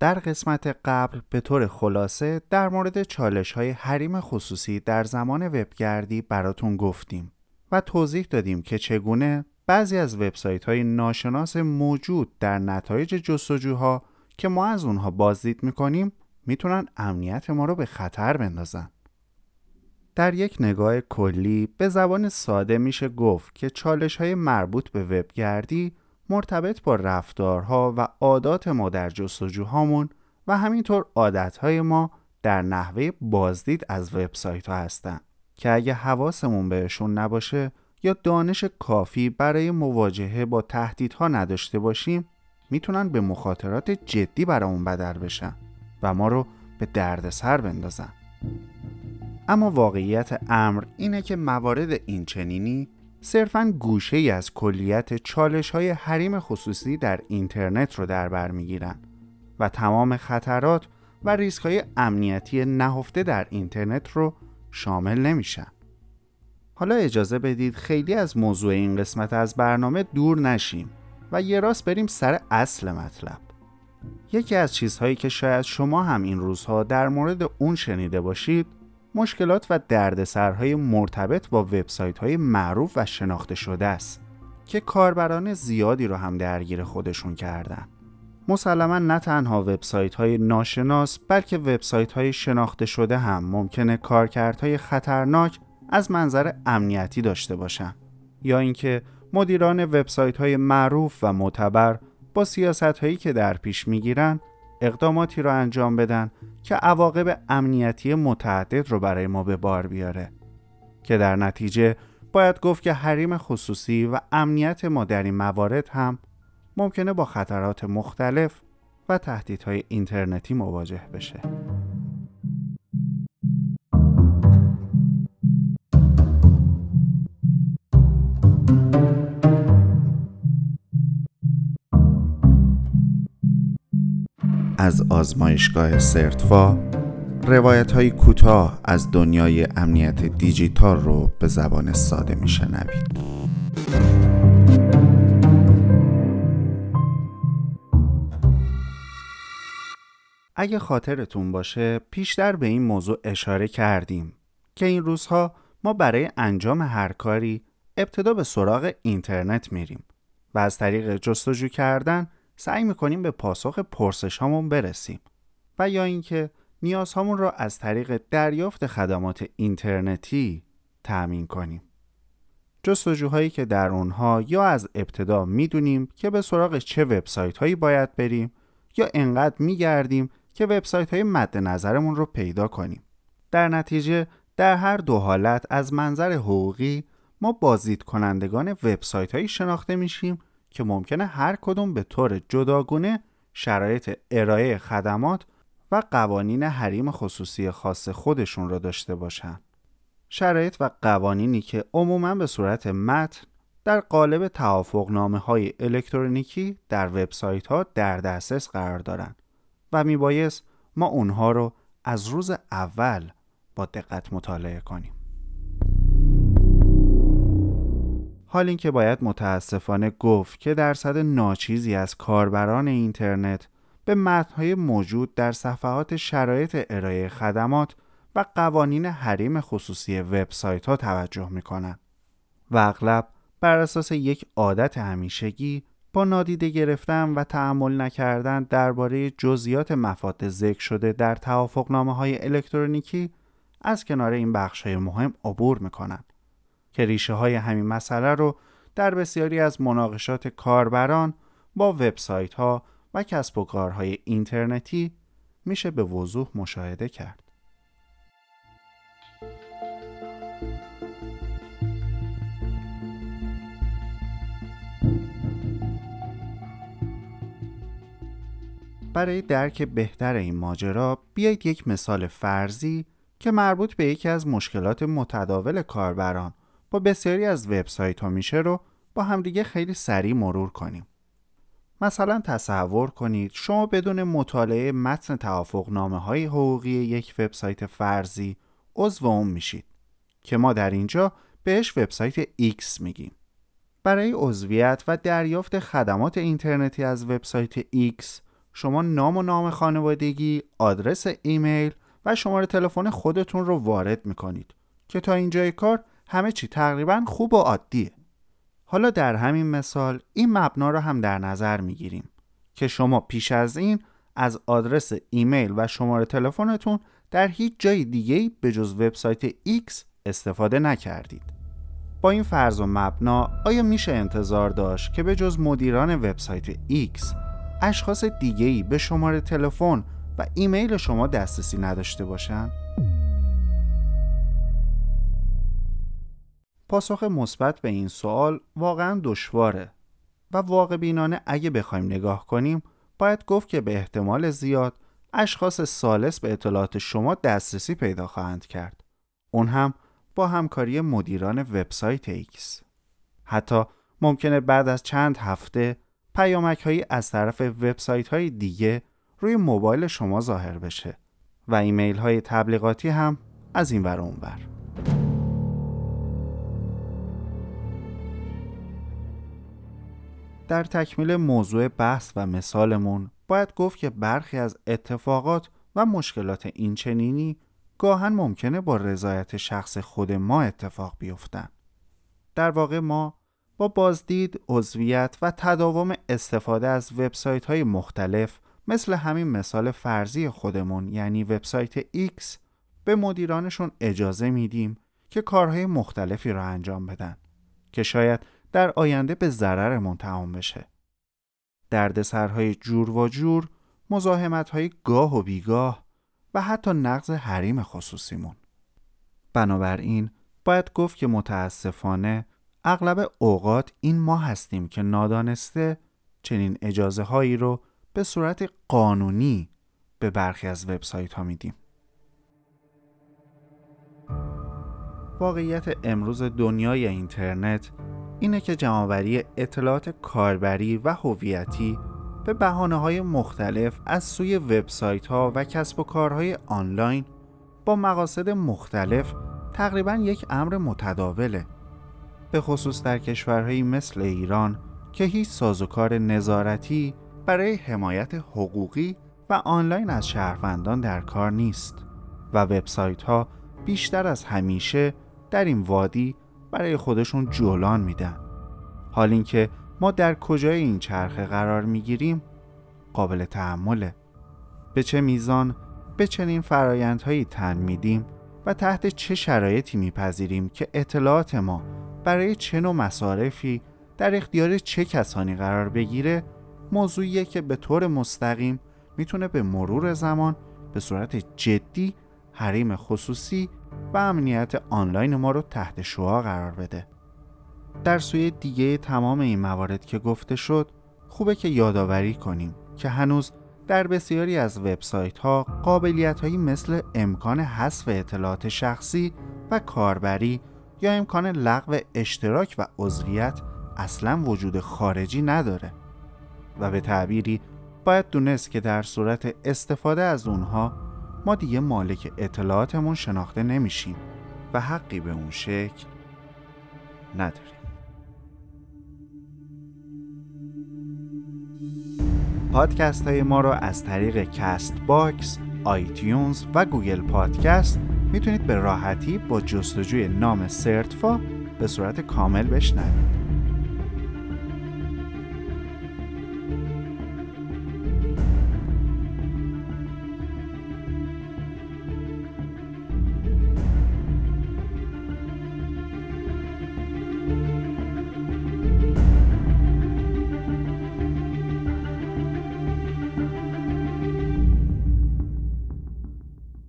در قسمت قبل به طور خلاصه در مورد چالش های حریم خصوصی در زمان وبگردی براتون گفتیم و توضیح دادیم که چگونه بعضی از وبسایت های ناشناس موجود در نتایج جستجوها که ما از اونها بازدید می‌کنیم می‌تونن امنیت ما رو به خطر بندازن. در یک نگاه کلی به زبان ساده میشه گفت که چالش های مربوط به وبگردی مرتبط با رفتارها و عادات ما در جستجوهامون و همینطور عادتهای ما در نحوه بازدید از وبسایت ها هستن که اگه حواسمون بهشون نباشه یا دانش کافی برای مواجهه با تهدیدها نداشته باشیم می‌تونن به مخاطرات جدی برامون بدل بشن و ما رو به دردسر بندازن. اما واقعیت امر اینه که موارد این چنینی صرفا گوشه ای از کلیت چالش های حریم خصوصی در اینترنت رو در بر می‌گیرن و تمام خطرات و ریسک های امنیتی نهفته در اینترنت رو شامل نمیشن. حالا اجازه بدید خیلی از موضوع این قسمت از برنامه دور نشیم و یه راست بریم سر اصل مطلب. یکی از چیزهایی که شاید شما هم این روزها در مورد اون شنیده باشید مشکلات و دردسرهای مرتبط با وبسایت های معروف و شناخته شده است که کاربران زیادی رو هم درگیر خودشون کردن. مسلما نه تنها وبسایت های ناشناس بلکه وبسایت های شناخته شده هم ممکنه کارکردهای خطرناک از منظر امنیتی داشته باشن یا اینکه مدیران وبسایت های معروف و معتبر با سیاست هایی که در پیش می‌گیرن اقداماتی را انجام بدن که عواقب امنیتی متعدد رو برای ما به بار بیاره که در نتیجه باید گفت که حریم خصوصی و امنیت ما در این موارد هم ممکنه با خطرات مختلف و تهدیدهای اینترنتی مواجه بشه. از آزمایشگاه سرتفا روایت های کوتاه از دنیای امنیت دیجیتال رو به زبان ساده میشنوید. اگه خاطرتون باشه پیشتر به این موضوع اشاره کردیم که این روزها ما برای انجام هر کاری ابتدا به سراغ اینترنت میریم و از طریق جستجو کردن سعی می‌کنیم به پاسخ پرسش هامون برسیم و یا اینکه نیازهامون را از طریق دریافت خدمات اینترنتی تأمین کنیم. جستجوهایی که در اونها یا از ابتدا می‌دونیم که به سراغ چه وبسایت هایی باید بریم یا انقدر میگردیم که وبسایت های مد نظرمون رو پیدا کنیم. در نتیجه در هر دو حالت از منظر حقوقی ما بازدید کنندگان وبسایت هایی شناخته میشیم که ممکنه هر کدوم به طور جداگونه شرایط ارائه خدمات و قوانین حریم خصوصی خاص خودشون را داشته باشند. شرایط و قوانینی که عموما به صورت متن در قالب توافقنامه های الکترونیکی در وبسایت ها در دسترس قرار دارند و میبایست ما اونها رو از روز اول با دقت مطالعه کنیم. حال اینکه باید متاسفانه گفت که درصد ناچیزی از کاربران اینترنت به متنهای موجود در صفحات شرایط ارائه خدمات و قوانین حریم خصوصی وبسایت ها توجه می کنند و اغلب بر اساس یک عادت همیشگی با نادیده گرفتن و تحمل نکردن درباره جزئیات مفاد ذکر شده در توافقنامه های الکترونیکی از کنار این بخش های مهم عبور می‌کنند. که ریشه های همین مسئله رو در بسیاری از مناقشات کاربران با وبسایت ها و کسب و کارهای اینترنتی میشه به وضوح مشاهده کرد. برای درک بهتر این ماجرا بیایید یک مثال فرضی که مربوط به یکی از مشکلات متداول کاربران با بسیاری از وبسایت ها میشه رو با همدیگه خیلی سریع مرور کنیم. مثلا تصور کنید شما بدون مطالعه متن توافق نامه های حقوقی یک وبسایت فرضی عضو اون میشید که ما در اینجا بهش وبسایت X میگیم. برای عضویت و دریافت خدمات اینترنتی از وبسایت X شما نام و نام خانوادگی، آدرس ایمیل و شماره تلفن خودتون رو وارد می‌کنید که تا اینجای کار همه چی تقریبا خوب و عادیه. حالا در همین مثال این مبنا رو هم در نظر می‌گیریم که شما پیش از این از آدرس ایمیل و شماره تلفنتون در هیچ جای دیگه به جز وبسایت X استفاده نکردید. با این فرض و مبنا آیا میشه انتظار داشت که به جز مدیران وبسایت X اشخاص دیگه‌ای به شماره تلفن و ایمیل شما دسترسی نداشته باشند؟ پاسخ مثبت به این سوال واقعا دشواره و واقع بینانه اگه بخوایم نگاه کنیم باید گفت که به احتمال زیاد اشخاص سالس به اطلاعات شما دسترسی پیدا خواهند کرد. اون هم با همکاری مدیران وبسایت X. حتی ممکنه بعد از چند هفته پیامک هایی از طرف وبسایت های دیگه روی موبایل شما ظاهر بشه و ایمیل های تبلیغاتی هم از این ور اونور. در تکمیل موضوع بحث و مثالمون باید گفت که برخی از اتفاقات و مشکلات این چنینی گاهن ممکنه با رضایت شخص خود ما اتفاق بیفتن. در واقع ما با بازدید، عضویت و تداوم استفاده از وبسایت های مختلف مثل همین مثال فرضی خودمون یعنی وبسایت X به مدیرانشون اجازه میدیم که کارهای مختلفی را انجام بدن که شاید در آینده به ضررمون تمام بشه. دردسرهای جور و جور، مزاحمتهای گاه و بیگاه و حتی نقض حریم خصوصیمون. بنابراین باید گفت که متاسفانه اغلب اوقات این ما هستیم که نادانسته چنین اجازه هایی رو به صورت قانونی به برخی از وبسایت ها میدیم. واقعیت امروز دنیای اینترنت اینه که جمعآوری اطلاعات کاربری و هویتی به بحانه های مختلف از سوی وبسایت ها و کسب و کارهای آنلاین با مقاصد مختلف تقریبا یک امر متداوله. به خصوص در کشورهایی مثل ایران که هیچ سازوکار نظارتی برای حمایت حقوقی و آنلاین از شهروندان در کار نیست و وبسایت ها بیشتر از همیشه در این وادی برای خودشون جولان میدن. حال اینکه ما در کجای این چرخه قرار می‌گیریم قابل تحمله به چه میزان به چنین فرایندهایی تن میدیم و تحت چه شرایطی میپذیریم که اطلاعات ما برای چه نوع مصارفی در اختیار چه کسانی قرار بگیره موضوعیه که به طور مستقیم می‌تونه به مرور زمان به صورت جدی حریم خصوصی و امنیت آنلاین ما رو تحت شعا قرار بده. در سوی دیگه تمام این موارد که گفته شد خوبه که یادآوری کنیم که هنوز در بسیاری از وبسایت ها قابلیت هایی مثل امکان حذف اطلاعات شخصی و کاربری یا امکان لغو اشتراک و عضویت اصلا وجود خارجی نداره و به تعبیری باید دونست که در صورت استفاده از اونها ما دیگه مالک اطلاعاتمون شناخته نمیشیم و حقی به اون شکل نداریم پادکست های ما رو از طریق Castbox، iTunes و Google Podcast می‌تونید به راحتی با جستجوی نام سرتفا به صورت کامل بشنوید.